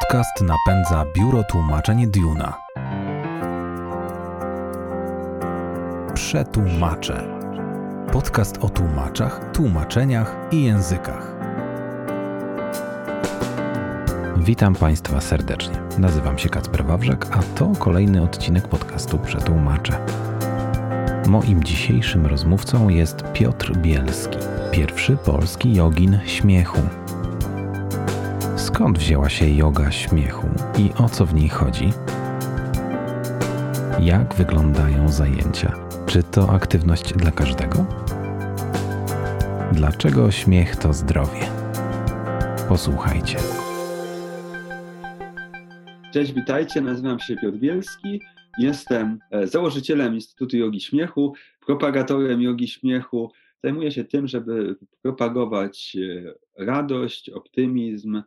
Podcast napędza biuro tłumaczeń Duna. Przetłumacze. Podcast o tłumaczach, tłumaczeniach i językach. Witam Państwa serdecznie. Nazywam się Kacper Wawrzak, a to kolejny odcinek podcastu Przetłumacze. Moim dzisiejszym rozmówcą jest Piotr Bielski, pierwszy polski jogin śmiechu. Skąd wzięła się yoga śmiechu i o co w niej chodzi? Jak wyglądają zajęcia? Czy to aktywność dla każdego? Dlaczego śmiech to zdrowie? Posłuchajcie. Cześć, witajcie. Nazywam się Piotr Bielski. Jestem e, założycielem Instytutu Jogi Śmiechu, propagatorem jogi śmiechu. Zajmuję się tym, żeby propagować e, radość, optymizm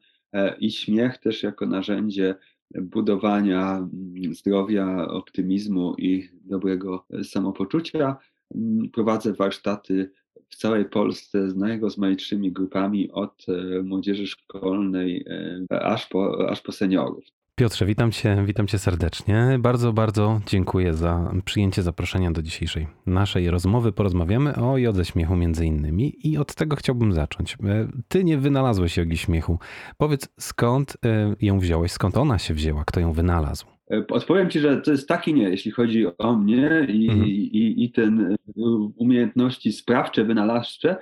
i śmiech też jako narzędzie budowania mm, zdrowia, optymizmu i dobrego samopoczucia. Mm, prowadzę warsztaty w całej Polsce z najrozmaitszymi grupami od młodzieży szkolnej aż po, aż po seniorów. Piotrze, witam cię, witam cię serdecznie. Bardzo, bardzo dziękuję za przyjęcie zaproszenia do dzisiejszej naszej rozmowy. Porozmawiamy o jodze śmiechu między innymi i od tego chciałbym zacząć. E, ty nie wynalazłeś jogi śmiechu. Powiedz, skąd e, ją wziąłeś, skąd ona się wzięła, kto ją wynalazł? E, odpowiem ci, że to jest taki nie, jeśli chodzi o mnie i, mhm. i, i ten umiejętności sprawcze, wynalazcze,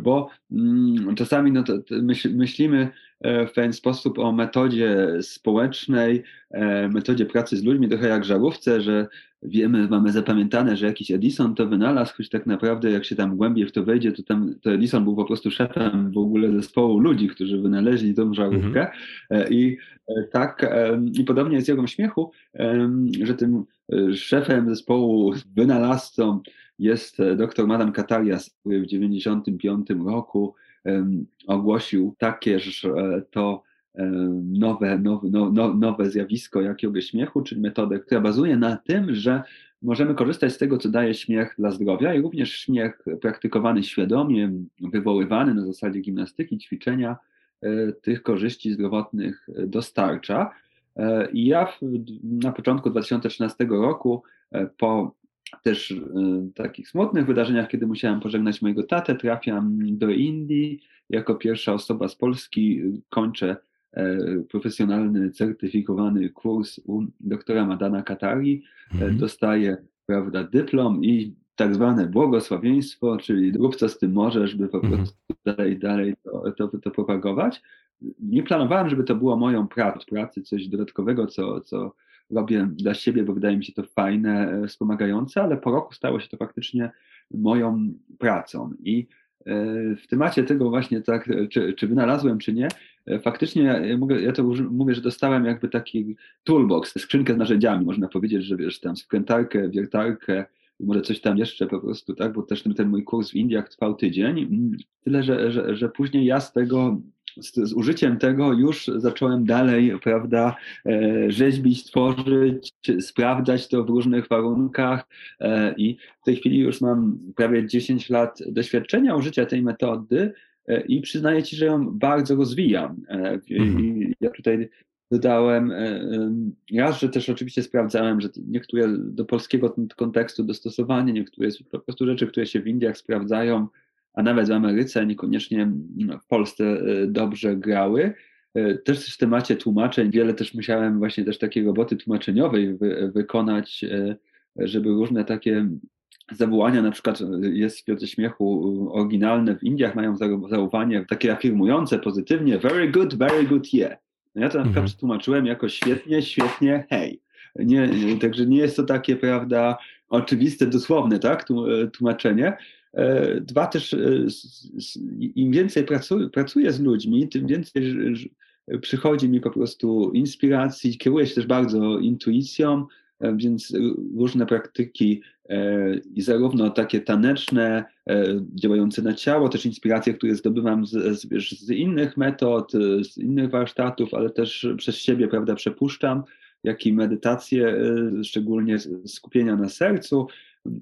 bo mm, czasami no to, to myśl, myślimy w pewien sposób o metodzie społecznej, e, metodzie pracy z ludźmi, trochę jak żarówce, że wiemy, mamy zapamiętane, że jakiś Edison to wynalazł, choć tak naprawdę jak się tam głębiej w to wejdzie, to tam to Edison był po prostu szefem w ogóle zespołu ludzi, którzy wynaleźli tą żarówkę mhm. i tak i podobnie jest jogą śmiechu, że tym szefem zespołu, wynalazcą jest e, dr Madan Katarias, który w 1995 roku ogłosił takie, że to nowe, nowe, no, nowe zjawisko jakiego śmiechu, czyli metodę, która bazuje na tym, że możemy korzystać z tego, co daje śmiech dla zdrowia i również śmiech praktykowany świadomie, wywoływany na zasadzie gimnastyki, ćwiczenia, e, tych korzyści zdrowotnych dostarcza. E, I ja na początku 2013 roku, po też y, takich smutnych wydarzeniach, kiedy musiałem pożegnać mojego tatę, trafiam do Indii. Jako pierwsza osoba z Polski kończę e, profesjonalny, certyfikowany kurs u doktora Madana Katari. E, mhm. Dostaję prawda, dyplom i tak zwane błogosławieństwo, czyli rób co z tym możesz, by po mhm. prostu dalej, dalej to, to, to propagować. Nie planowałem, żeby to było moją pracą, pracy, coś dodatkowego, co, co robię dla siebie, bo wydaje mi się to fajne, e, wspomagające, ale po roku stało się to faktycznie moją pracą. I e, w temacie tego właśnie tak, czy, czy wynalazłem, czy nie, e, faktycznie ja, mogę, ja to mówię, że dostałem jakby taki toolbox, skrzynkę z narzędziami, można powiedzieć, że wiesz, tam skrętarkę, wiertarkę, może coś tam jeszcze po prostu, tak, bo też ten, ten mój kurs w Indiach trwał tydzień, mm, tyle, że, że, że później ja z tego z, z, użyciem tego już zacząłem dalej, prawda, e, rzeźbić, tworzyć, sprawdzać to w różnych warunkach e, i w tej chwili już mam prawie 10 lat doświadczenia użycia tej metody e, i przyznaję Ci, że ją bardzo rozwijam. Mhm. Ja tutaj dodałem raz, że też oczywiście sprawdzałem, że niektóre do polskiego kontekstu dostosowanie, niektóre po prostu rzeczy, które się w Indiach sprawdzają, a nawet w Ameryce, niekoniecznie w Polsce e, dobrze grały. E, też w temacie tłumaczeń wiele też musiałem właśnie też takiej roboty tłumaczeniowej wy, wykonać, e, żeby różne takie zawołania, na przykład jest w Piotrze Śmiechu oryginalne w Indiach, mają zawołanie takie afirmujące pozytywnie, very good, very good, yeah. No ja to na przykład mhm. tłumaczyłem jako świetnie, świetnie, hej. Nie, także nie jest to takie, prawda, oczywiste, dosłowne, tak, tłumaczenie, dwa też, e, im więcej pracuję, pracuję z ludźmi, tym więcej przychodzi mi po prostu inspiracji, kieruję się też bardzo intuicją, e, więc różne praktyki i zarówno takie taneczne, działające na ciało, też inspiracje, które zdobywam z, z, z innych metod, z innych warsztatów, ale też przez siebie, prawda, przepuszczam, jak i medytacje, szczególnie skupienia na sercu,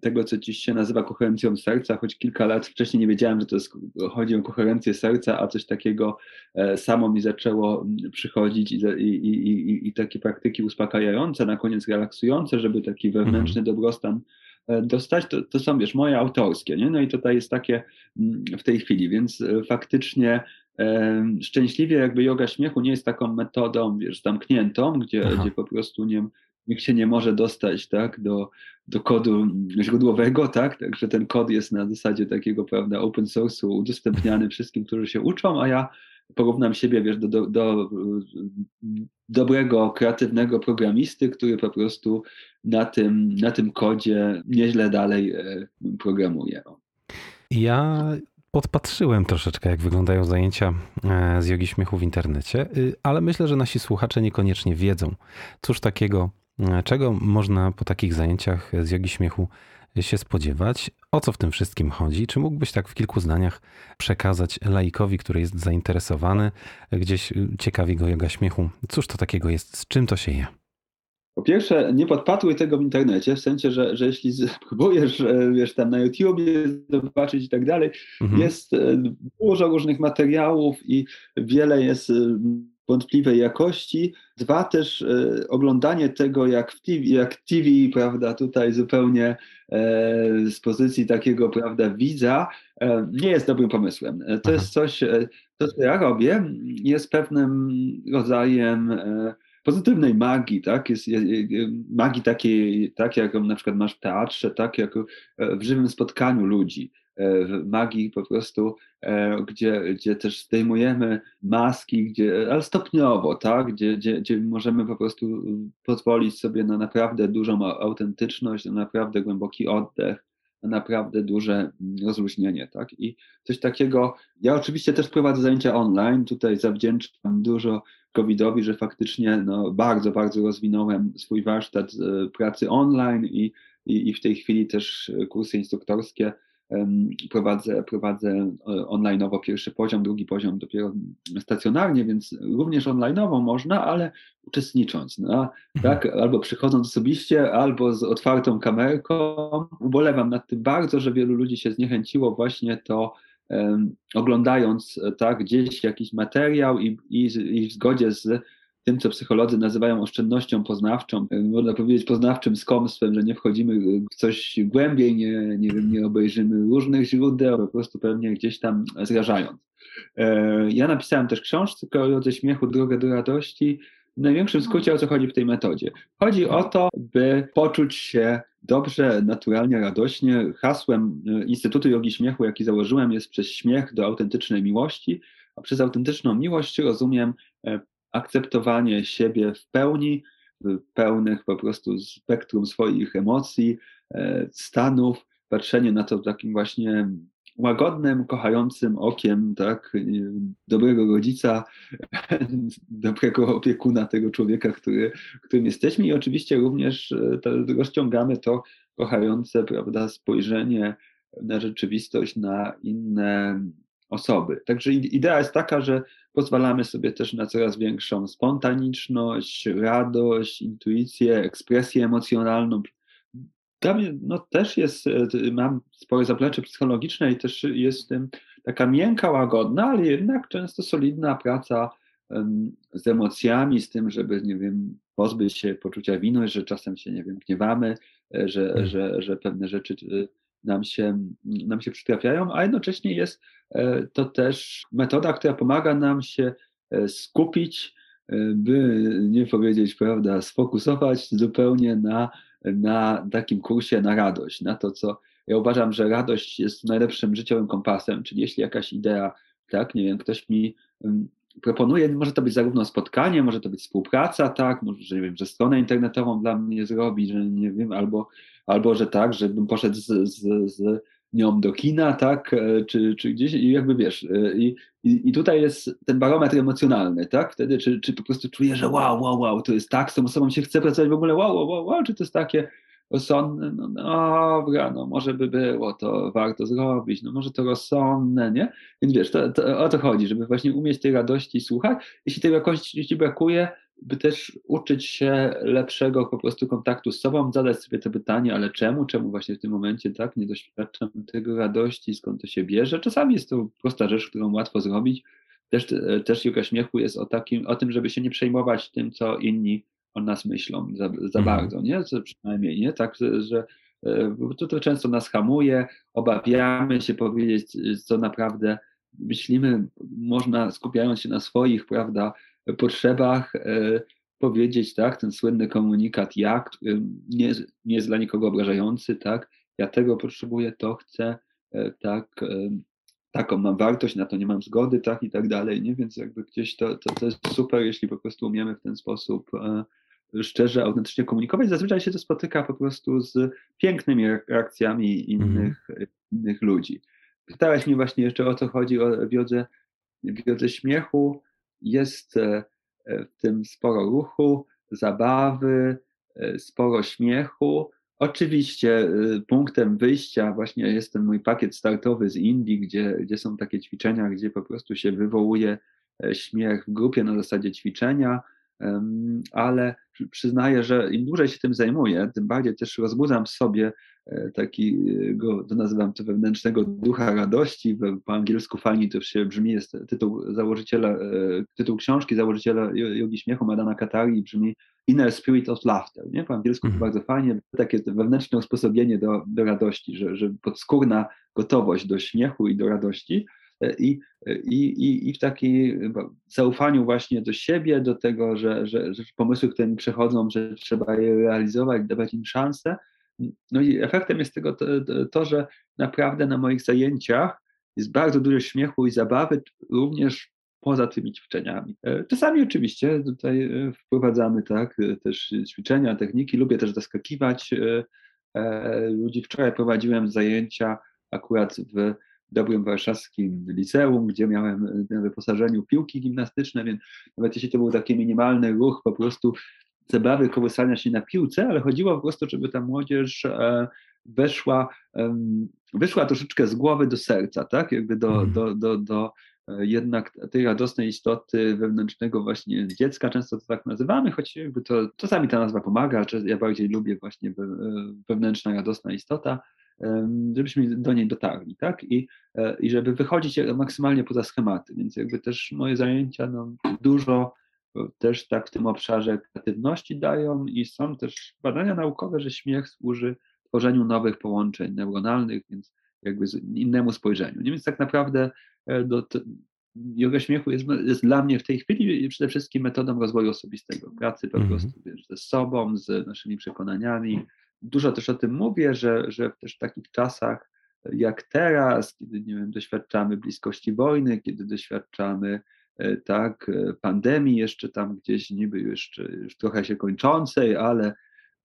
tego, co dziś się nazywa koherencją serca, choć kilka lat wcześniej nie wiedziałem, że to jest, chodzi o koherencję serca, a coś takiego e, samo mi zaczęło przychodzić i, i, i, i takie praktyki uspokajające, na koniec relaksujące, żeby taki wewnętrzny mhm. dobrostan e, dostać, to, to są, wiesz, moje autorskie, nie? No i tutaj jest takie w tej chwili, więc e, faktycznie szczęśliwie jakby yoga śmiechu nie jest taką metodą, wiesz, zamkniętą, gdzie, gdzie po prostu nie, nikt się nie może dostać tak, do, do kodu źródłowego, tak? Także ten kod jest na zasadzie takiego, prawda, open source'u udostępniany wszystkim, którzy się uczą, a ja porównam siebie, wiesz, do, do, do dobrego, kreatywnego programisty, który po prostu na tym, na tym kodzie nieźle dalej e, programuje. Ja podpatrzyłem troszeczkę, jak wyglądają zajęcia e, z jogi śmiechu w internecie, y, ale myślę, że nasi słuchacze niekoniecznie wiedzą, cóż takiego Czego można po takich zajęciach z jogi śmiechu się spodziewać? O co w tym wszystkim chodzi? Czy mógłbyś tak w kilku zdaniach przekazać laikowi, który jest zainteresowany, gdzieś ciekawi go yoga śmiechu? Cóż to takiego jest? Z czym to się je? Po pierwsze, nie podpatruj tego w internecie, w sensie, że, że jeśli próbujesz, e, wiesz, tam na YouTubie zobaczyć i tak dalej, mhm. jest e, dużo różnych materiałów i wiele jest e, wątpliwej jakości. Dwa też e, oglądanie tego jak w TV, jak TV, prawda, tutaj zupełnie e, z pozycji takiego, prawda, widza, e, nie jest dobrym pomysłem. To Aha. jest coś, to co ja robię, jest pewnym rodzajem pozytywnej magii, tak? Jest, jest, magii takiej, tak jak na przykład masz w teatrze, tak jak w żywym spotkaniu ludzi. E, magii po prostu, e, gdzie, gdzie też zdejmujemy maski, gdzie, ale stopniowo, tak? Gdzie, gdzie, gdzie możemy po prostu pozwolić sobie na naprawdę dużą autentyczność, na naprawdę głęboki oddech, na naprawdę duże rozluźnienie, tak? I coś takiego, ja oczywiście też prowadzę zajęcia online, tutaj zawdzięczam dużo COVID-owi, że faktycznie no, bardzo, bardzo rozwinąłem swój warsztat e, pracy online i, i, i w tej chwili też kursy instruktorskie prowadzę, prowadzę e, online'owo pierwszy poziom, drugi poziom dopiero stacjonarnie, więc również online'owo można, ale uczestnicząc, no, mhm. tak? albo przychodząc osobiście, albo z otwartą kamerką. Ubolewam nad tym bardzo, że wielu ludzi się zniechęciło właśnie to um, oglądając tak, gdzieś jakiś materiał i, i, i w zgodzie z tym, co psycholodzy nazywają oszczędnością poznawczą, można powiedzieć poznawczym skąpstwem, że nie wchodzimy w coś głębiej, nie, nie, nie obejrzymy różnych źródeł, po prostu pewnie gdzieś tam zrażając. E, ja napisałem też książkę o ze śmiechu Drogę do radości. W największym skrócie o co chodzi w tej metodzie? Chodzi o to, by poczuć się dobrze, naturalnie, radośnie. Hasłem e, Instytutu Jogi Śmiechu, jaki założyłem, jest przez śmiech do autentycznej miłości, a przez autentyczną miłość rozumiem e, akceptowanie siebie w pełni, pełnych po prostu spektrum swoich emocji, e, stanów, patrzenie na to takim właśnie łagodnym, kochającym okiem, tak, dobrego rodzica, dobrego opiekuna tego człowieka, który, którym jesteśmy. I oczywiście również e, rozciągamy to kochające, prawda, spojrzenie na rzeczywistość, na inne osoby. Także idea jest taka, że pozwalamy sobie też na coraz większą spontaniczność, radość, intuicję, ekspresję emocjonalną. Dla mnie no, też jest, e, mam spore zaplecze psychologiczne i też jest taka miękka, łagodna, ale jednak często solidna praca z emocjami, z tym, żeby, nie wiem, pozbyć się poczucia winy, że czasem się, nie wiem, gniewamy, e, że, hmm. że, że pewne rzeczy e, nam się, nam się przytrafiają, a jednocześnie jest e, to też metoda, która pomaga nam się e, skupić, e, by nie powiedzieć, prawda, sfokusować zupełnie na, na takim kursie na radość, na to, co ja uważam, że radość jest najlepszym życiowym kompasem, czyli jeśli jakaś idea, tak, nie wiem, ktoś mi mm, proponuje, może to być zarówno spotkanie, może to być współpraca, tak, może, że, nie wiem, że stronę internetową dla mnie zrobi, że nie wiem, albo albo że tak, żebym poszedł z, z, z nią do kina, tak, e, czy, czy gdzieś i jakby wiesz, e, i, i, tutaj jest ten barometr emocjonalny, tak, wtedy czy, czy po prostu czuję, że wow, wow, wow, to jest tak, z tą osobą się chce pracować w ogóle, wow, wow, wow czy to jest takie rozsądne, no, dobra, no może by było to warto zrobić, no może to rozsądne, nie? Więc wiesz, to, to, o to chodzi, żeby właśnie umieć tej radości słuchać. Jeśli tej jakości ci brakuje, by też uczyć się lepszego po prostu kontaktu z sobą, zadać sobie to pytanie, ale czemu, czemu właśnie w tym momencie tak nie doświadczam tego radości, skąd to się bierze. Czasami jest to prosta rzecz, którą łatwo zrobić. Też, też yoga śmiechu jest o, takim, o tym, żeby się nie przejmować tym, co inni o nas myślą za, za mhm. bardzo, nie? Co przynajmniej, nie? Tak, że e, to, to często nas hamuje, obawiamy się powiedzieć, co naprawdę myślimy, można skupiając się na swoich, prawda, potrzebach, e, powiedzieć, tak, ten słynny komunikat ja, który nie, nie jest dla nikogo obrażający, tak, ja tego potrzebuję, to chcę, e, tak, taką mam wartość, na to nie mam zgody, tak, i tak dalej, nie, więc jakby gdzieś to, to, to jest super, jeśli po prostu umiemy w ten sposób szczerze, autentycznie komunikować. Zazwyczaj się to spotyka po prostu z pięknymi reakcjami innych, mm. innych ludzi. Pytałeś mnie właśnie jeszcze o co chodzi o wiodze, wiodze śmiechu. Jest e, e, w tym sporo ruchu, zabawy, e, sporo śmiechu. Oczywiście punktem wyjścia właśnie jest ten mój pakiet startowy z Indii, gdzie, gdzie są takie ćwiczenia, gdzie po prostu się wywołuje śmiech w grupie na zasadzie ćwiczenia ale przyznaję, że im dłużej się tym zajmuję, tym bardziej też rozbudzam w sobie e, takiego, to nazywam to wewnętrznego ducha radości, po angielsku fajnie to się brzmi, jest tytuł założyciela, e, tytuł książki założyciela Jogi Śmiechu, Madana Katari brzmi Inner Spirit of Laughter, nie? Po angielsku to mhm. bardzo fajnie, takie wewnętrzne usposobienie do, do radości, że, że podskórna gotowość do śmiechu i do radości, i, i, i w takim zaufaniu właśnie do siebie, do tego, że, że, że pomysły, które mi przechodzą, że trzeba je realizować, dawać im szansę. No i efektem jest tego to, to, że naprawdę na moich zajęciach jest bardzo dużo śmiechu i zabawy, również poza tymi ćwiczeniami. E, czasami oczywiście tutaj e, wprowadzamy tak, e, też ćwiczenia, techniki, lubię też zaskakiwać ludzi. Wczoraj prowadziłem zajęcia akurat w dobrym warszawskim liceum, gdzie miałem na wyposażeniu piłki gimnastyczne, więc nawet jeśli to był taki minimalny ruch, po prostu zabawy kołysania się na piłce, ale chodziło po prostu, żeby ta młodzież e, weszła, wyszła troszeczkę z głowy do serca, tak? Jakby do, mm. do, do, do e, jednak tej radosnej istoty wewnętrznego właśnie dziecka, często to tak nazywamy, choć jakby to czasami ta nazwa pomaga, ja bardziej lubię właśnie e, wewnętrzna radosna istota, żebyśmy do niej dotarli, tak? I, e, i żeby wychodzić maksymalnie poza schematy. Więc jakby też moje zajęcia no, dużo też tak w tym obszarze kreatywności dają i są też badania naukowe, że śmiech służy tworzeniu nowych połączeń neuronalnych, więc jakby innemu spojrzeniu. Nie? Więc tak naprawdę e, do, yoga śmiechu jest, jest dla mnie w tej chwili przede wszystkim metodą rozwoju osobistego, pracy po mm -hmm. prostu wiesz, ze sobą, z naszymi przekonaniami, dużo też o tym mówię, że, że też w takich czasach jak teraz, kiedy nie wiem, doświadczamy bliskości wojny, kiedy doświadczamy e, tak, e, pandemii jeszcze tam gdzieś niby jeszcze już trochę się kończącej, ale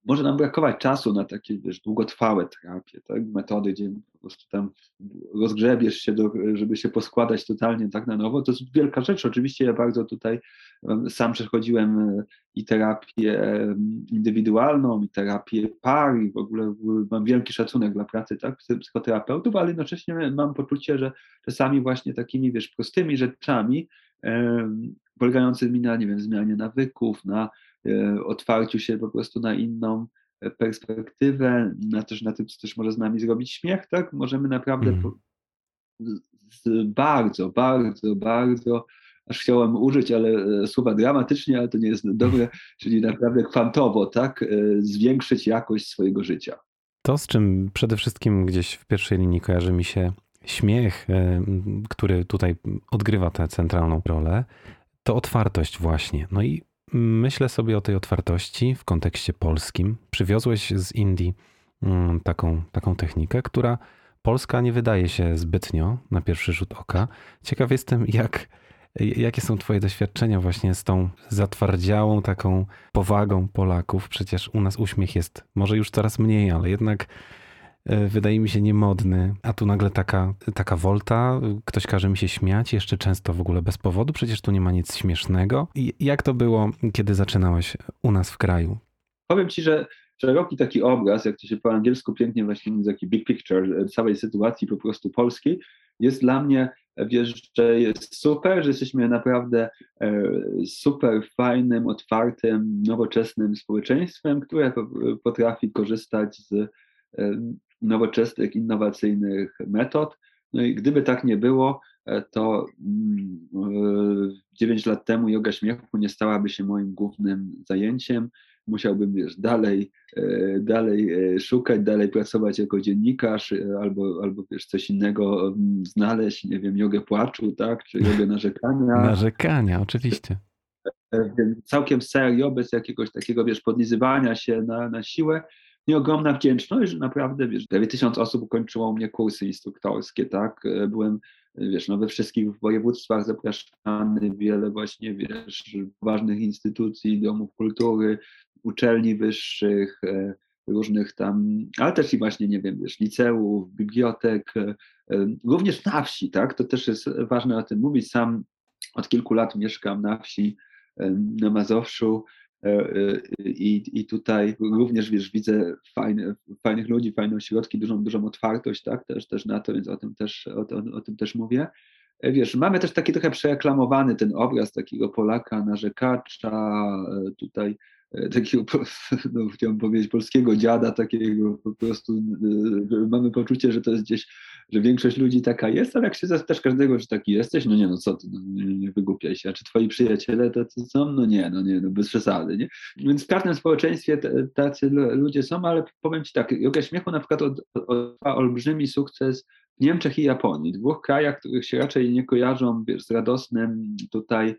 może nam brakować czasu na takie wiesz, długotrwałe terapie, tak? metody, gdzie po prostu tam rozgrzebiesz się, do, żeby się poskładać totalnie tak na nowo. To jest wielka rzecz. Oczywiście ja bardzo tutaj sam przechodziłem e, i terapię indywidualną, i terapię par, i w ogóle mam wielki szacunek dla pracy tak, psychoterapeutów, ale jednocześnie mam poczucie, że czasami właśnie takimi, wiesz, prostymi rzeczami, polegającymi na, nie wiem, zmianie nawyków, na otwarciu się po prostu na inną e, perspektywę, na też na tym, co też może z nami zrobić śmiech, tak? Możemy naprawdę mm. z, bardzo, bardzo, bardzo, aż chciałem użyć, ale e, słowa dramatycznie, ale to nie jest dobre, czyli naprawdę kwantowo, tak? Zwiększyć jakość swojego życia. To, z czym przede wszystkim gdzieś w pierwszej linii kojarzy mi się śmiech, który tutaj odgrywa tę centralną rolę, to otwartość właśnie. No i Myślę sobie o tej otwartości w kontekście polskim. Przywiozłeś z Indii mm, taką, taką technikę, która Polska nie wydaje się zbytnio na pierwszy rzut oka. Ciekaw jestem, jak, jakie są Twoje doświadczenia właśnie z tą zatwardziałą taką powagą Polaków. Przecież u nas uśmiech jest może już coraz mniej, ale jednak wydaje mi się niemodny, a tu nagle taka, taka wolta, ktoś każe mi się śmiać, jeszcze często w ogóle bez powodu, przecież tu nie ma nic śmiesznego. I jak to było, kiedy zaczynałeś u nas w kraju? Powiem ci, że szeroki taki obraz, jak to się po angielsku pięknie właśnie mówi, taki big picture całej sytuacji po prostu polskiej, jest dla mnie wiesz, że jest super, że jesteśmy naprawdę super fajnym, otwartym, nowoczesnym społeczeństwem, które potrafi korzystać z nowoczesnych, innowacyjnych metod. No i gdyby tak nie było, to 9 lat temu yoga śmiechu nie stałaby się moim głównym zajęciem musiałbym wiesz, dalej, e, dalej e, szukać, dalej pracować jako dziennikarz e, albo, albo wiesz, coś innego mm, znaleźć, nie wiem, jogę płaczu, tak, czy jogę narzekania. Narzekania, oczywiście. Całkiem serio, bez jakiegoś takiego, wiesz, podlizywania się na, na siłę, i ogromna wdzięczność, że naprawdę, wiesz, prawie tysiąc osób ukończyło u mnie kursy instruktorskie, tak, byłem wiesz, no we wszystkich województwach zapraszany, wiele właśnie, wiesz, ważnych instytucji, domów kultury, uczelni wyższych, e, różnych tam, ale też i właśnie, nie wiem, wiesz, liceów, bibliotek, e, e, również na wsi, tak, to też jest ważne o tym mówić, sam od kilku lat mieszkam na wsi, na Mazowszu, i, I tutaj również wiesz, widzę fajne, fajnych ludzi, fajne ośrodki, dużą, dużą otwartość, tak, też, też na to, więc o tym też, o, o, o tym też mówię. Wiesz, mamy też taki trochę przereklamowany ten obraz takiego Polaka narzekacza, tutaj E, takiego, no, chciałbym powiedzieć, polskiego dziada, takiego po prostu, e, mamy poczucie, że to jest gdzieś, że większość ludzi taka jest, ale jak się też każdego, że taki jesteś, no nie, no co ty, no, nie, nie wygłupiaj się, a czy twoi przyjaciele tacy są? No nie, no nie, no bez przesady, nie? Więc w każdym społeczeństwie tacy ludzie są, ale powiem ci tak, Yoga Śmiechu na przykład odbywa olbrzymi sukces w Niemczech i Japonii, dwóch krajach, których się raczej nie kojarzą z radosnym tutaj E,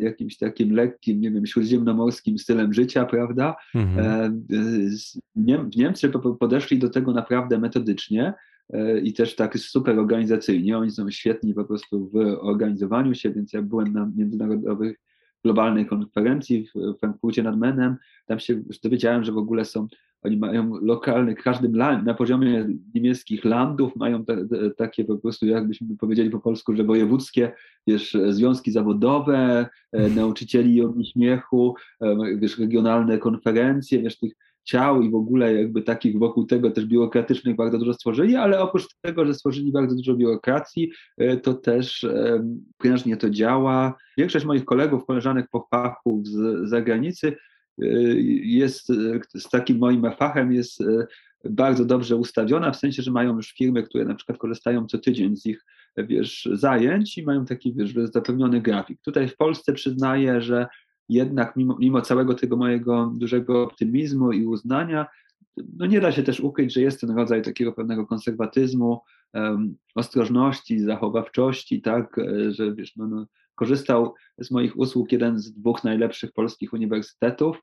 jakimś takim lekkim, nie wiem, śródziemnomorskim stylem życia, prawda? Mhm. E, w Niemcy podeszli do tego naprawdę metodycznie e, i też tak super organizacyjnie. Oni są świetni po prostu w organizowaniu się, więc ja byłem na międzynarodowych globalnej konferencji w Frankfurcie nad Menem, tam się dowiedziałem, że w ogóle są oni mają lokalny, każdym land, na poziomie niemieckich landów mają te, te, takie po prostu, jakbyśmy powiedzieli po polsku, że wojewódzkie, wiesz, związki zawodowe, e, mhm. nauczycieli i śmiechu, e, wiesz, regionalne konferencje, wiesz, tych ciał i w ogóle jakby takich wokół tego też biurokratycznych bardzo dużo stworzyli, ale oprócz tego, że stworzyli bardzo dużo biurokracji, e, to też prężnie to działa. Większość moich kolegów, koleżanek po fachu z zagranicy jest z takim moim fachem jest e, bardzo dobrze ustawiona, w sensie, że mają już firmy, które na przykład korzystają co tydzień z ich wiesz, zajęć i mają taki wiesz, zapewniony grafik. Tutaj w Polsce przyznaję, że jednak mimo, mimo całego tego mojego dużego optymizmu i uznania, no nie da się też ukryć, że jest ten rodzaj takiego pewnego konserwatyzmu, um, ostrożności, zachowawczości, tak, że wiesz, no, no korzystał z moich usług jeden z dwóch najlepszych polskich uniwersytetów,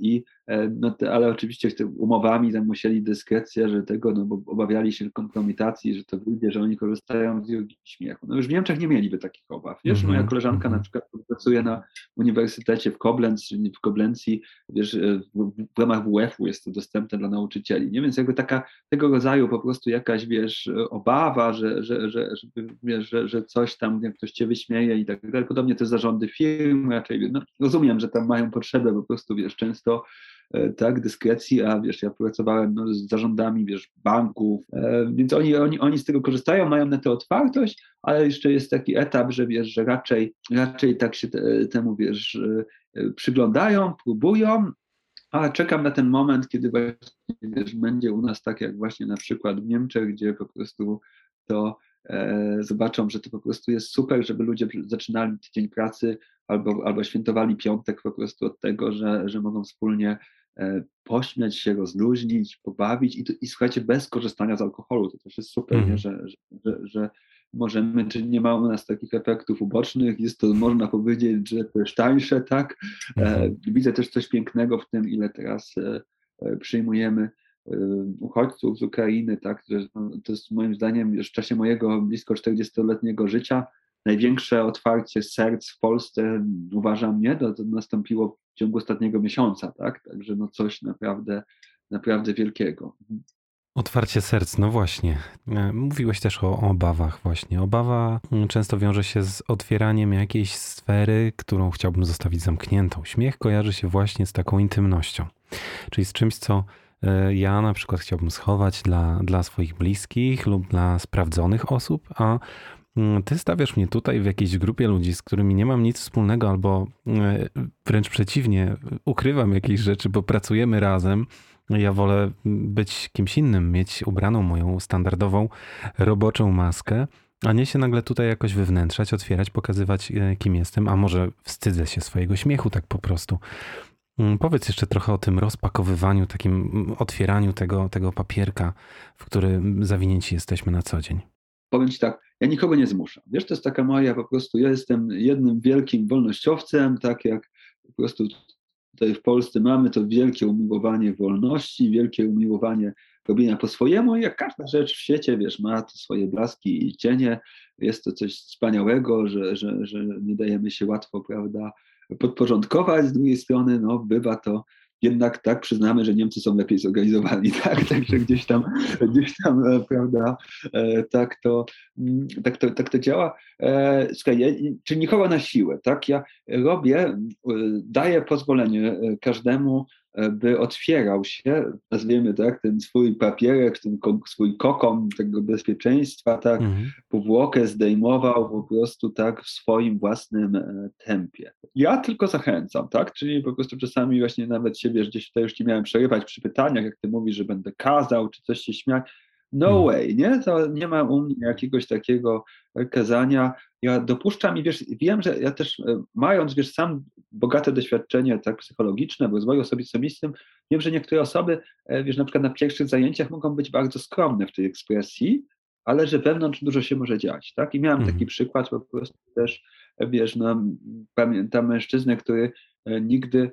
i, e, no, ale oczywiście umowami tam musieli dyskrecję, że tego, no bo obawiali się kompromitacji, że to wyjdzie, że oni korzystają z jogi śmiechu. No już w Niemczech nie mieliby takich obaw. Wiesz, moja mhm, koleżanka na mhm. przykład pracuje na uniwersytecie w Koblenz, czyli w Koblencji, wiesz, e, w, w ramach WF-u jest to dostępne dla nauczycieli, nie? Więc jakby taka, tego rodzaju po prostu jakaś, wiesz, obawa, że, że, że, że, wiesz, że, że coś tam, jak ktoś cię wyśmieje i tak dalej, podobnie te zarządy firm raczej, no, rozumiem, że tam mają potrzebę po prostu, wiesz, często e, tak, dyskrecji, a wiesz, ja pracowałem no, z zarządami, wiesz, banków, e, więc oni, oni, oni z tego korzystają, mają na to otwartość, ale jeszcze jest taki etap, że wiesz, że raczej, raczej tak się te, temu, wiesz, e, przyglądają, próbują, ale czekam na ten moment, kiedy właśnie wiesz, będzie u nas tak jak właśnie na przykład w Niemczech, gdzie po prostu to zobaczą, że to po prostu jest super, żeby ludzie zaczynali tydzień pracy albo, albo świętowali piątek po prostu od tego, że, że mogą wspólnie e, pośmiać się, rozluźnić, pobawić i, i słuchajcie, bez korzystania z alkoholu. To też jest super, mm. że, że, że, że możemy, czy nie ma u nas takich efektów ubocznych, jest to, można powiedzieć, że jest tańsze, tak? Mm. Widzę też coś pięknego w tym, ile teraz przyjmujemy uchodźców z Ukrainy, tak, no, to jest moim zdaniem już w czasie mojego blisko 40-letniego życia największe otwarcie serc w Polsce, uważam, nie, to, nastąpiło w ciągu ostatniego miesiąca, tak, także no coś naprawdę, naprawdę wielkiego. Otwarcie serc, no właśnie. E, mówiłeś też o, obawach, właśnie. Obawa mm, często wiąże się z otwieraniem jakiejś sfery, którą chciałbym zostawić zamkniętą. Śmiech kojarzy się właśnie z taką intymnością, czyli z czymś, co ja na przykład chciałbym schować dla, dla swoich bliskich lub dla sprawdzonych osób, a mm, ty stawiasz mnie tutaj w jakiejś grupie ludzi, z którymi nie mam nic wspólnego, albo e, wręcz przeciwnie, ukrywam jakieś rzeczy, bo pracujemy razem. Ja wolę być kimś innym, mieć ubraną moją standardową roboczą maskę, a nie się nagle tutaj jakoś wywnętrzać, otwierać, pokazywać, e, kim jestem, a może wstydzę się swojego śmiechu tak po prostu. Mm, powiedz jeszcze trochę o tym rozpakowywaniu, takim mm, otwieraniu tego, tego papierka, w który zawinięci jesteśmy na co dzień. Powiem Ci tak, ja nikogo nie zmuszam. Wiesz, to jest taka moja po prostu, ja jestem jednym wielkim wolnościowcem, tak jak po prostu tutaj w Polsce mamy to wielkie umiłowanie wolności, wielkie umiłowanie robienia po swojemu i jak każda rzecz w świecie, wiesz, ma swoje blaski i cienie, jest to coś wspaniałego, że, że, że nie dajemy się łatwo, prawda, podporządkować, z drugiej strony no, bywa to jednak tak przyznamy, że Niemcy są lepiej zorganizowani, tak? Także gdzieś tam, gdzieś tam, e, prawda, e, tak to, mm, tak to, tak to działa. E, słuchaj, ja, czy nikogo na siłę, tak? Ja robię, daję pozwolenie każdemu by otwierał się, nazwijmy tak, ten swój papierek, ten swój kokon tego bezpieczeństwa, tak, mhm. powłokę zdejmował po prostu tak w swoim własnym e, tempie. Ja tylko zachęcam, tak, czyli po prostu czasami właśnie nawet siebie gdzieś tutaj już ci miałem przerywać przy pytaniach, jak ty mówisz, że będę kazał, czy coś się śmiać, no hmm. way, nie? To nie ma u mnie jakiegoś takiego kazania. Ja dopuszczam i wiesz, wiem, że ja też e, mając, wiesz, sam bogate doświadczenie tak psychologiczne w rozwoju osobistym, wiem, że niektóre osoby, e, wiesz, na przykład na pierwszych zajęciach mogą być bardzo skromne w tej ekspresji, ale że wewnątrz dużo się może dziać, tak? I miałem taki hmm. przykład po prostu też, e, wiesz, no, pamiętam mężczyznę, który nigdy,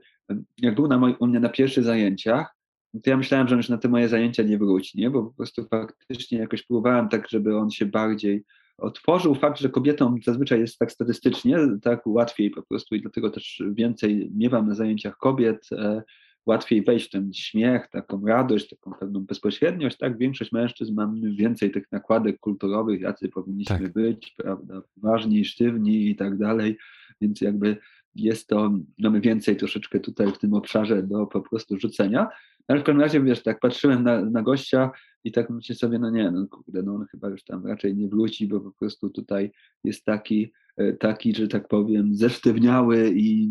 jak był na moj, u mnie na pierwszych zajęciach, to ja myślałem, że on już na te moje zajęcia nie wróci, nie? bo po prostu faktycznie jakoś próbowałem tak, żeby on się bardziej otworzył. Fakt, że kobietom zazwyczaj jest tak statystycznie, tak łatwiej po prostu i dlatego też więcej miewam na zajęciach kobiet, e, łatwiej wejść w ten śmiech, taką radość, taką pewną bezpośredniość, tak? Większość mężczyzn mamy więcej tych nakładek kulturowych, jacy powinniśmy tak. być, prawda, ważni, sztywni i tak dalej, więc jakby jest to, mamy więcej troszeczkę tutaj w tym obszarze do po prostu rzucenia, ale w każdym razie, wiesz, tak patrzyłem na, na gościa i tak myślę sobie, no nie, no kurde, no on chyba już tam raczej nie wróci, bo po prostu tutaj jest taki, e, taki, że tak powiem, zesztywniały i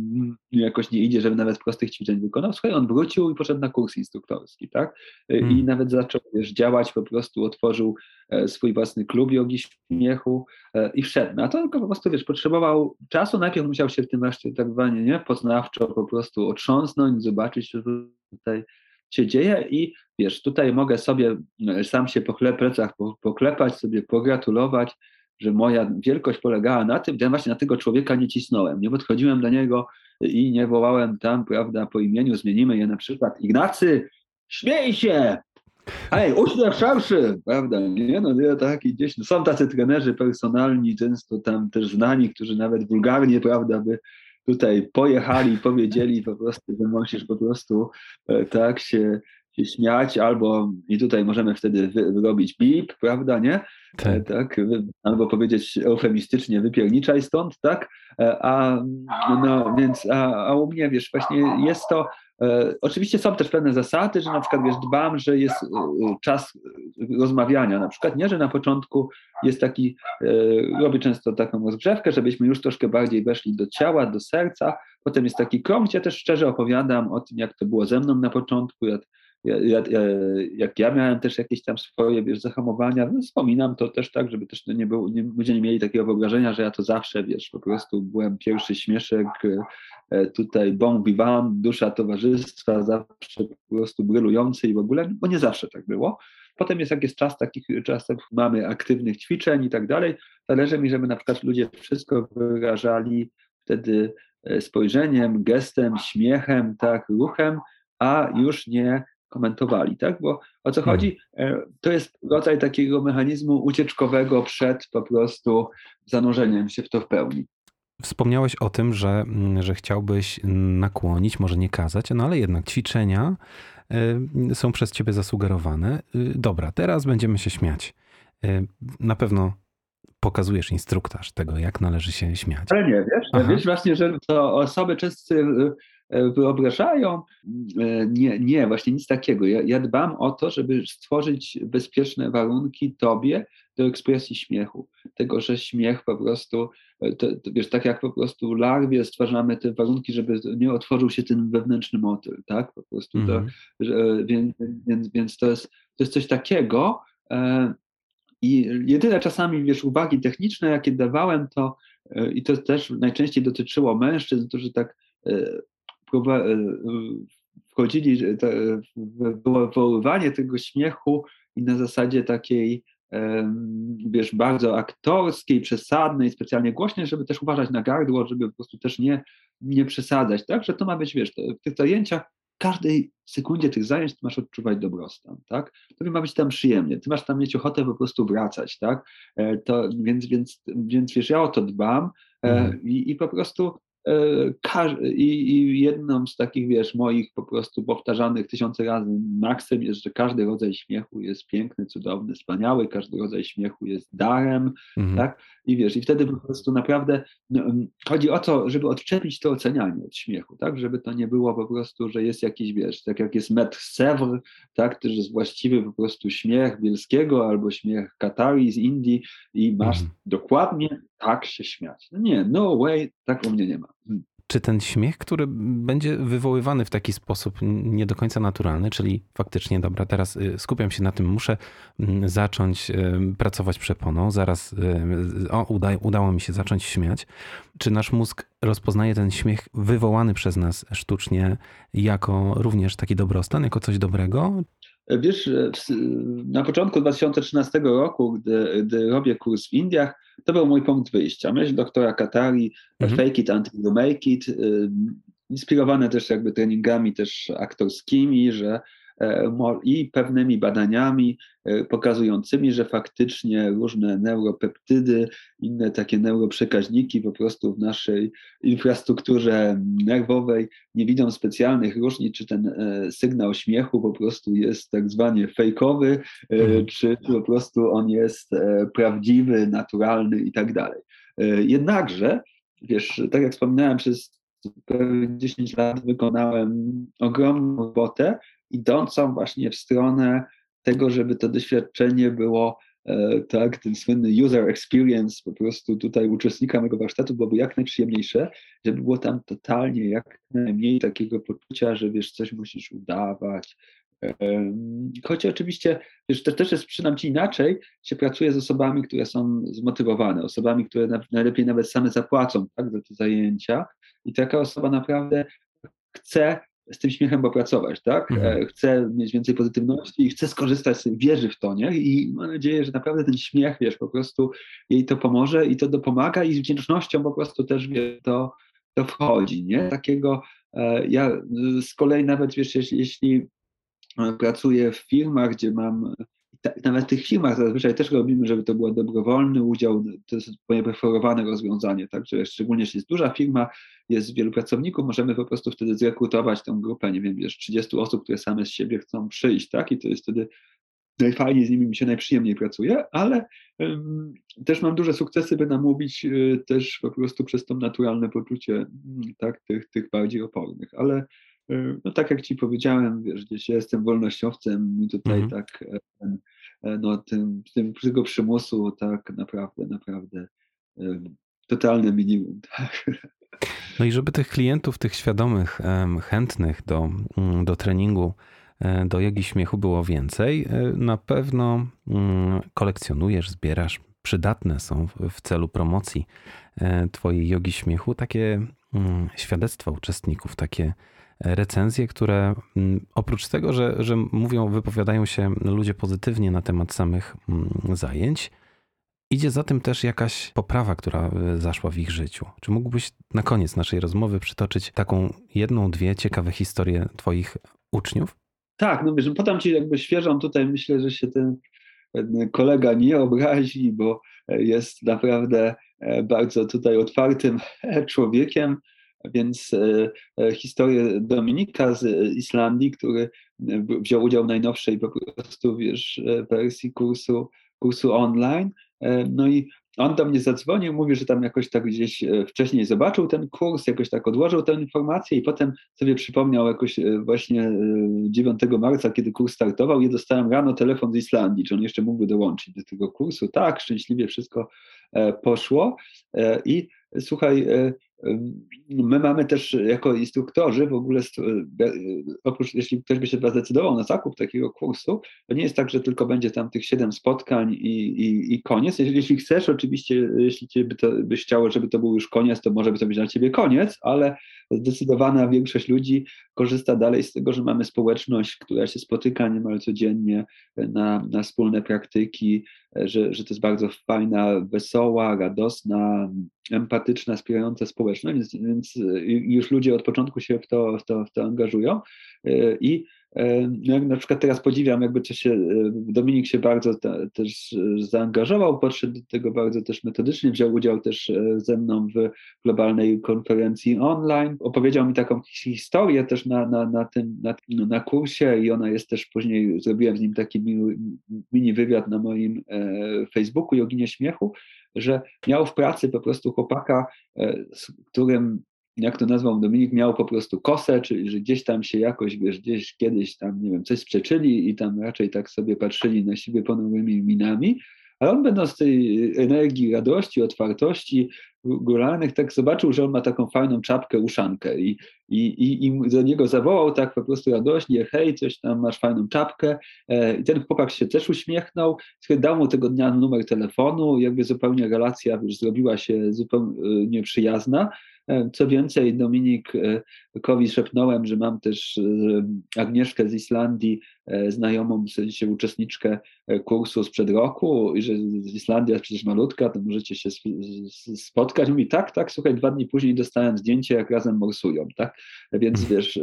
jakoś nie idzie, żeby nawet prostych ćwiczeń wykonał. Słuchaj, on wrócił i poszedł na kurs instruktorski, tak? Hmm. I nawet zaczął, wiesz, działać, po prostu otworzył e, swój własny klub jogi śmiechu i wszedł. No, a to tylko po prostu, wiesz, potrzebował czasu, najpierw musiał się w tym właśnie tak zwanie, nie, poznawczo po prostu otrząsnąć, zobaczyć, że tutaj się dzieje i wiesz, tutaj mogę sobie e, sam się po plecach poklepać, sobie pogratulować, że moja wielkość polegała na tym, że ja właśnie na tego człowieka nie cisnąłem, nie podchodziłem do niego i nie wołałem tam, prawda, po imieniu, zmienimy je na przykład Ignacy, śmiej się! Hej, uśmiech szerszy, prawda, nie, no nie, taki gdzieś, no, są tacy trenerzy personalni, często tam też znani, którzy nawet wulgarnie, prawda, by tutaj pojechali i powiedzieli po prostu, że musisz po prostu e, tak się, się śmiać, albo i tutaj możemy wtedy wyrobić bip, prawda, nie? Tak. tak. Albo powiedzieć eufemistycznie, wypierniczaj stąd, tak? E, a, no, więc, a, a u mnie, wiesz, właśnie jest to, e, oczywiście są też pewne zasady, że na przykład, wiesz, dbam, że jest e, czas rozmawiania, na przykład, nie, że na początku jest taki, e, robię często taką rozgrzewkę, żebyśmy już troszkę bardziej weszli do ciała, do serca, potem jest taki krąg, gdzie też szczerze opowiadam o tym, jak to było ze mną na początku, jak ja, ja, jak ja miałem też jakieś tam swoje wiesz, zahamowania, no wspominam to też tak, żeby też nie było, nie, ludzie nie mieli takiego wyobrażenia, że ja to zawsze, wiesz, po prostu byłem pierwszy śmieszek, e, tutaj bon vivant, dusza towarzystwa, zawsze po prostu brylujący i w ogóle, bo nie zawsze tak było. Potem jest jak jest czas takich czasów, mamy aktywnych ćwiczeń i tak dalej. Zależy mi, żeby na przykład ludzie wszystko wyrażali wtedy e, spojrzeniem, gestem, śmiechem, tak, ruchem, a już nie komentowali, tak? Bo o co chodzi? E, to jest rodzaj takiego mechanizmu ucieczkowego przed po prostu zanurzeniem się w to w pełni. Wspomniałeś o tym, że, mm, że chciałbyś nakłonić, może nie kazać, no ale jednak ćwiczenia e, są przez ciebie zasugerowane. E, dobra, teraz będziemy się śmiać. Na pewno pokazujesz instruktaż tego, jak należy się śmiać. Ale nie, wiesz, wiesz właśnie, że to osoby często wyobrażają. Nie, nie, właśnie nic takiego. Ja, ja dbam o to, żeby stworzyć bezpieczne warunki tobie do ekspresji śmiechu. Tego, że śmiech po prostu, to, to wiesz, tak jak po prostu larwie stwarzamy te warunki, żeby nie otworzył się ten wewnętrzny motyl, tak? Po prostu to, mm. że, więc, więc, więc to, jest, to jest coś takiego, i jedyne czasami, wiesz, uwagi techniczne, jakie dawałem, to e, i to też najczęściej dotyczyło mężczyzn, którzy tak e, e, wchodzili w wywoływanie tego śmiechu i na zasadzie takiej, wiesz, bardzo aktorskiej, przesadnej, specjalnie głośnej, żeby też uważać na gardło, żeby po prostu też nie, nie przesadzać, tak? Że to ma być, wiesz, w tych zajęciach każdej sekundzie tych zajęć ty masz odczuwać dobrostan, tak? Tobie ma być tam przyjemnie, ty masz tam mieć ochotę po prostu wracać, tak? E, to, więc, więc, więc wiesz, ja o to dbam e, mhm. i, i po prostu E, I, I jedną z takich, wiesz, moich po prostu powtarzanych tysiące razy maksem jest, że każdy rodzaj śmiechu jest piękny, cudowny, wspaniały, każdy rodzaj śmiechu jest darem, mhm. tak? I wiesz, i wtedy po prostu naprawdę no, chodzi o to, żeby odczepić to ocenianie od śmiechu, tak? Żeby to nie było po prostu, że jest jakiś, wiesz, tak jak jest metr Sèvres, tak? To jest właściwy po prostu śmiech Bielskiego albo śmiech Katari z Indii i masz mhm. dokładnie tak się śmiać. No nie, no way, tak u mnie nie ma. Hmm. Czy ten śmiech, który będzie wywoływany w taki sposób nie do końca naturalny, czyli faktycznie, dobra, teraz y, skupiam się na tym, muszę mm, zacząć y, pracować przeponą, zaraz y, o, uda, udało mi się zacząć śmiać. Czy nasz mózg rozpoznaje ten śmiech wywołany przez nas sztucznie jako również taki dobrostan, jako coś dobrego? Wiesz, na początku 2013 roku, gdy, gdy robię kurs w Indiach, to był mój punkt wyjścia. Myśl doktora Katari, mhm. fake it until you make it, inspirowane też jakby treningami też aktorskimi, że i pewnymi badaniami e, pokazującymi, że faktycznie różne neuropeptydy, inne takie neuroprzekaźniki po prostu w naszej infrastrukturze nerwowej nie widzą specjalnych różnic, czy ten e, sygnał śmiechu po prostu jest tak zwanie fejkowy, mhm. czy po prostu on jest prawdziwy, naturalny i tak dalej. Jednakże, wiesz, tak jak wspominałem, przez 10 lat wykonałem ogromną robotę idącą właśnie w stronę tego, żeby to doświadczenie było e, tak, ten słynny user experience po prostu tutaj uczestnika mojego warsztatu byłoby jak najprzyjemniejsze, żeby było tam totalnie jak najmniej takiego poczucia, że wiesz, coś musisz udawać. Choć oczywiście, wiesz, to też jest przynajmniej inaczej, się pracuje z osobami, które są zmotywowane, osobami, które najlepiej nawet same zapłacą tak, za te zajęcia i taka osoba naprawdę chce z tym śmiechem popracować, tak? Mhm. E, chce mieć więcej pozytywności i chce skorzystać, wierzy w to, nie? I mam nadzieję, że naprawdę ten śmiech, wiesz, po prostu jej to pomoże i to dopomaga i z wdzięcznością po prostu też, wie, to, to wchodzi, nie? Takiego, e, ja z kolei nawet, wiesz, jeśli, jeśli pracuję w firmach, gdzie mam nawet w tych filmach zazwyczaj też robimy, żeby to był dobrowolny udział, to jest moje preferowane rozwiązanie, także szczególnie jeśli jest duża firma, jest wielu pracowników, możemy po prostu wtedy zrekrutować tą grupę, nie wiem, wiesz, 30 osób, które same z siebie chcą przyjść, tak, i to jest wtedy najfajniej z nimi mi się najprzyjemniej pracuje, ale um, też mam duże sukcesy, by namówić y, też po prostu przez to naturalne poczucie, mm, tak, tych, tych bardziej opornych, ale y, no tak jak ci powiedziałem, wiesz, gdzieś ja jestem wolnościowcem i tutaj mhm. tak e, e, no, tym, tym tego przymusu tak naprawdę, naprawdę totalne minimum. Tak. No i żeby tych klientów, tych świadomych, chętnych do, mm, do treningu, e, do jogi śmiechu było więcej, e, na pewno mm, kolekcjonujesz, zbierasz. Przydatne są w celu promocji e, Twojej jogi śmiechu takie mm, świadectwa uczestników, takie recenzje, które oprócz tego, że, że mówią, wypowiadają się ludzie pozytywnie na temat samych zajęć, Idzie za tym też jakaś poprawa, która e, zaszła w ich życiu. Czy mógłbyś na koniec naszej rozmowy przytoczyć taką jedną, dwie ciekawe historie Twoich uczniów? Tak, no wiesz, podam Ci jakby świeżą tutaj, myślę, że się ten kolega nie obrazi, bo e, jest naprawdę e, bardzo tutaj otwartym człowiekiem, więc historię Dominika z Islandii, który wziął udział w najnowszej po prostu, wiesz, wersji kursu, kursu online, E, no i on do mnie zadzwonił, mówi, że tam jakoś tak gdzieś e, wcześniej zobaczył ten kurs, jakoś tak odłożył tę informację i potem sobie przypomniał jakoś e, właśnie 9 e, marca, kiedy kurs startował i dostałem rano telefon z Islandii, czy on jeszcze mógłby dołączyć do tego kursu. Tak, szczęśliwie wszystko poszło i słuchaj, My mamy też jako instruktorzy w ogóle, oprócz jeśli ktoś by się zdecydował na zakup takiego kursu, to nie jest tak, że tylko będzie tam tych siedem spotkań i, i, i koniec. Jeśli, jeśli, chcesz, oczywiście, jeśli ciebie to, byś chciał, żeby to był już koniec, to może by to być dla ciebie koniec, ale zdecydowana większość ludzi korzysta dalej z tego, że mamy społeczność, która się spotyka niemal codziennie na, na wspólne praktyki, że, że to jest bardzo fajna, wesoła, radosna, empatyczna, wspierająca społeczność, więc, więc już ludzie od początku się w to, w to, w to angażują. I no jak na przykład teraz podziwiam, jakby co się, Dominik się bardzo też zaangażował, podszedł do tego bardzo też metodycznie, wziął udział też ze mną w globalnej konferencji online, opowiedział mi taką historię też na, na, na tym, na, na kursie i ona jest też później, zrobiłem z nim taki mini, mini wywiad na moim e, Facebooku Joginie Śmiechu, że miał w pracy po prostu chłopaka, e, z którym jak to nazwał Dominik, miał po prostu kosę, czyli że gdzieś tam się jakoś, wiesz, gdzieś kiedyś tam, nie wiem, coś sprzeczyli i tam raczej tak sobie patrzyli na siebie ponownymi minami, ale on będąc tej energii, radości, otwartości góralnych, tak zobaczył, że on ma taką fajną czapkę, uszankę i, i, i, i do niego zawołał tak po prostu radośnie, hej, coś tam, masz fajną czapkę. E, i ten chłopak się też uśmiechnął, dał mu tego dnia numer telefonu, jakby zupełnie relacja wiesz, zrobiła się zupełnie przyjazna, E, co więcej, Dominikowi e, szepnąłem, że mam też e, Agnieszkę z Islandii, znajomą, w sensie uczestniczkę kursu sprzed roku i że Islandia jest przecież malutka, to możecie się spotkać. Mówi, tak, tak, słuchaj, dwa dni później dostałem zdjęcie, jak razem morsują, tak? Więc mhm. wiesz,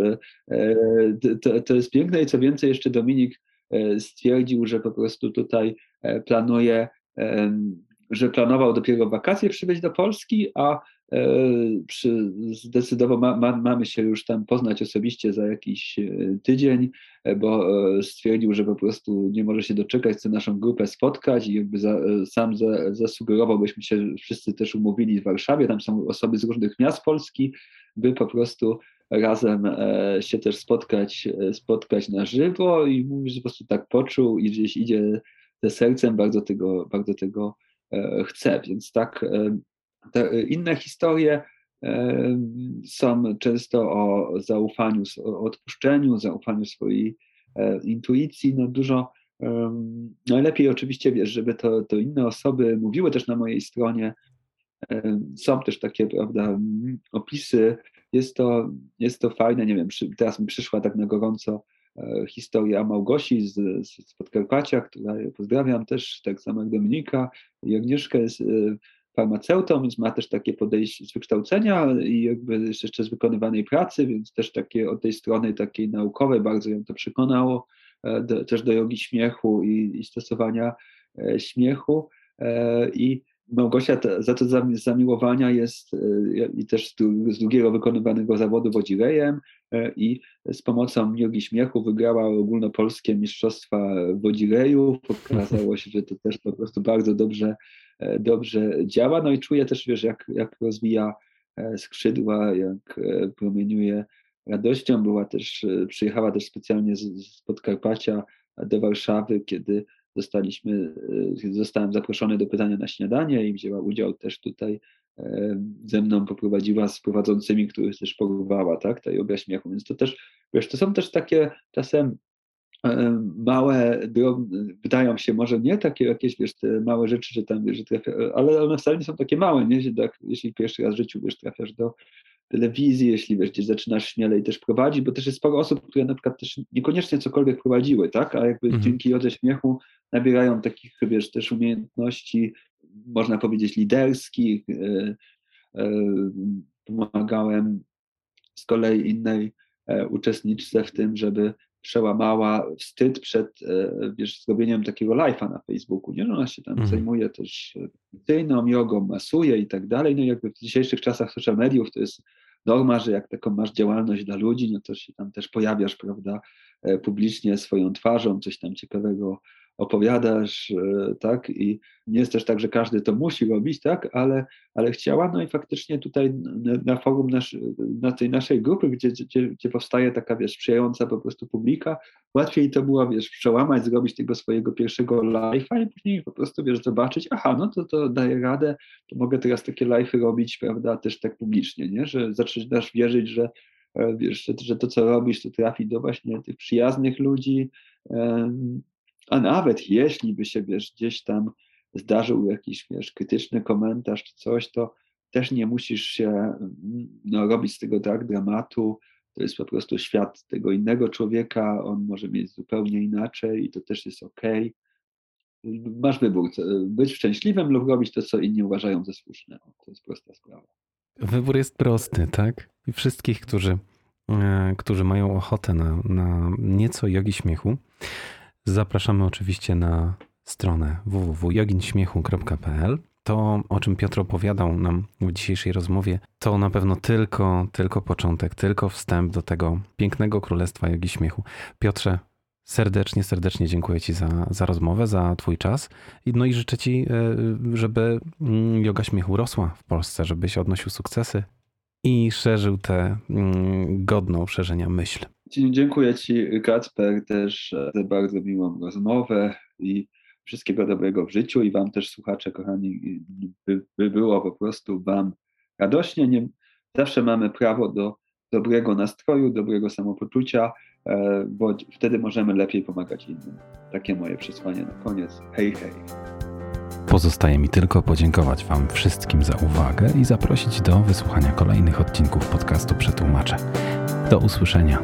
to, to jest piękne i co więcej, jeszcze Dominik stwierdził, że po prostu tutaj planuje że planował dopiero wakacje przybyć do Polski, a E, zdecydował, ma, ma, mamy się już tam poznać osobiście za jakiś e, tydzień, e, bo stwierdził, że po prostu nie może się doczekać, chce naszą grupę spotkać i jakby za, sam za, zasugerował, byśmy się wszyscy też umówili w Warszawie, tam są osoby z różnych miast Polski, by po prostu razem się też spotkać, spotkać na żywo i mówi, że po prostu tak poczuł i gdzieś idzie ze sercem, bardzo tego, bardzo tego chce, więc tak te y, inne historie są często o zaufaniu, o odpuszczeniu, zaufaniu swojej e, intuicji. No dużo najlepiej oczywiście wiesz, żeby to, to inne osoby mówiły też na mojej stronie. Są też takie, prawda, opisy. Jest to, jest to fajne, nie wiem, teraz mi przyszła tak na gorąco e, historia Małgosi z, z Podkarpacia, która pozdrawiam też, tak samo jak Dominika i Agnieszkę e, farmaceutą, więc ma też takie podejście z wykształcenia i jakby jeszcze z wykonywanej pracy, więc też takie od tej strony takiej naukowej bardzo ją to przekonało, e, do, też do jogi śmiechu i, i stosowania e, śmiechu e, i Małgosia za to zamiłowania jest i też z drugiego wykonywanego zawodu wodzirejem i z pomocą jogi śmiechu wygrała ogólnopolskie mistrzostwa wodzirejów. Okazało się, że to też po prostu bardzo dobrze E, dobrze działa. No i czuję też, wiesz, jak, jak rozwija e, skrzydła, jak e, promieniuje radością. Była też, przyjechała też specjalnie z, z Podkarpacia do Warszawy, kiedy zostaliśmy, zostałem zaproszony do pytania na śniadanie i wzięła udział też tutaj ze mną poprowadziła z prowadzącymi, których też porwała, tak, ta yoga śmiechu, więc to też, wiesz, to są też takie czasem E, małe, drobne, wydają się może nie takie jakieś, wiesz, te małe rzeczy, że tam, wiesz, że trafia, ale one wcale nie są takie małe, nie? Że tak, jeśli pierwszy raz w życiu, wiesz, trafiasz do telewizji, jeśli, wiesz, gdzieś zaczynasz śmielej też prowadzić, bo też jest sporo osób, które na przykład też niekoniecznie cokolwiek prowadziły, tak, a jakby mhm. dzięki Jodze Śmiechu nabierają takich, wiesz, też umiejętności, można powiedzieć, liderskich, yy, yy, pomagałem z kolei innej uczestniczce w tym, żeby przełamała wstyd przed e, wiesz, zrobieniem takiego live'a na Facebooku. Nie? No ona się tam mhm. zajmuje też tradycyjną jogą, masuje i tak dalej. No jakby w dzisiejszych czasach social mediów to jest norma, że jak taką masz działalność dla ludzi, no to się tam też pojawiasz, prawda, e, publicznie swoją twarzą, coś tam ciekawego opowiadasz, e, tak, i nie jest też tak, że każdy to musi robić, tak, ale, ale chciała, no i faktycznie tutaj na forum nasz, na tej naszej grupy, gdzie, gdzie, gdzie powstaje taka, wiesz, sprzyjająca po prostu publika, łatwiej to było, wiesz, przełamać, zrobić tego swojego pierwszego live'a i później po prostu, wiesz, zobaczyć, aha, no to, to daję radę, to mogę teraz takie live'y robić, prawda, też tak publicznie, nie, że zaczynasz wierzyć, że e, wiesz, że to, co robisz, to trafi do właśnie tych przyjaznych ludzi, a nawet jeśli by się, wiesz, gdzieś tam zdarzył jakiś, wiesz, krytyczny komentarz czy coś, to też nie musisz się no, robić z tego tak dramatu. To jest po prostu świat tego innego człowieka, on może mieć zupełnie inaczej i to też jest ok. Masz wybór, być szczęśliwym lub robić to, co inni uważają za słuszne. To jest prosta sprawa. Wybór jest prosty, tak? I wszystkich, którzy, e, którzy mają ochotę na, na nieco jogi śmiechu, Zapraszamy oczywiście na stronę www.joginśmiechu.pl. To, o czym Piotr opowiadał nam w dzisiejszej rozmowie, to na pewno tylko, tylko początek, tylko wstęp do tego pięknego królestwa jogi śmiechu. Piotrze, serdecznie, serdecznie dziękuję Ci za, za rozmowę, za Twój czas. No i życzę Ci, e, żeby mm, yoga śmiechu rosła w Polsce, żebyś odnosił sukcesy i szerzył tę mm, godną szerzenia myśl. Dziękuję Ci, Kacper, też za bardzo miłą rozmowę i wszystkiego dobrego w życiu i Wam też, słuchacze, kochani, by, by było po prostu Wam radośnie. Nie, zawsze mamy prawo do dobrego nastroju, dobrego samopoczucia, e, bo wtedy możemy lepiej pomagać innym. Takie moje przesłanie na koniec. Hej, hej. Pozostaje mi tylko podziękować Wam wszystkim za uwagę i zaprosić do wysłuchania kolejnych odcinków podcastu Przetłumaczę. Do usłyszenia.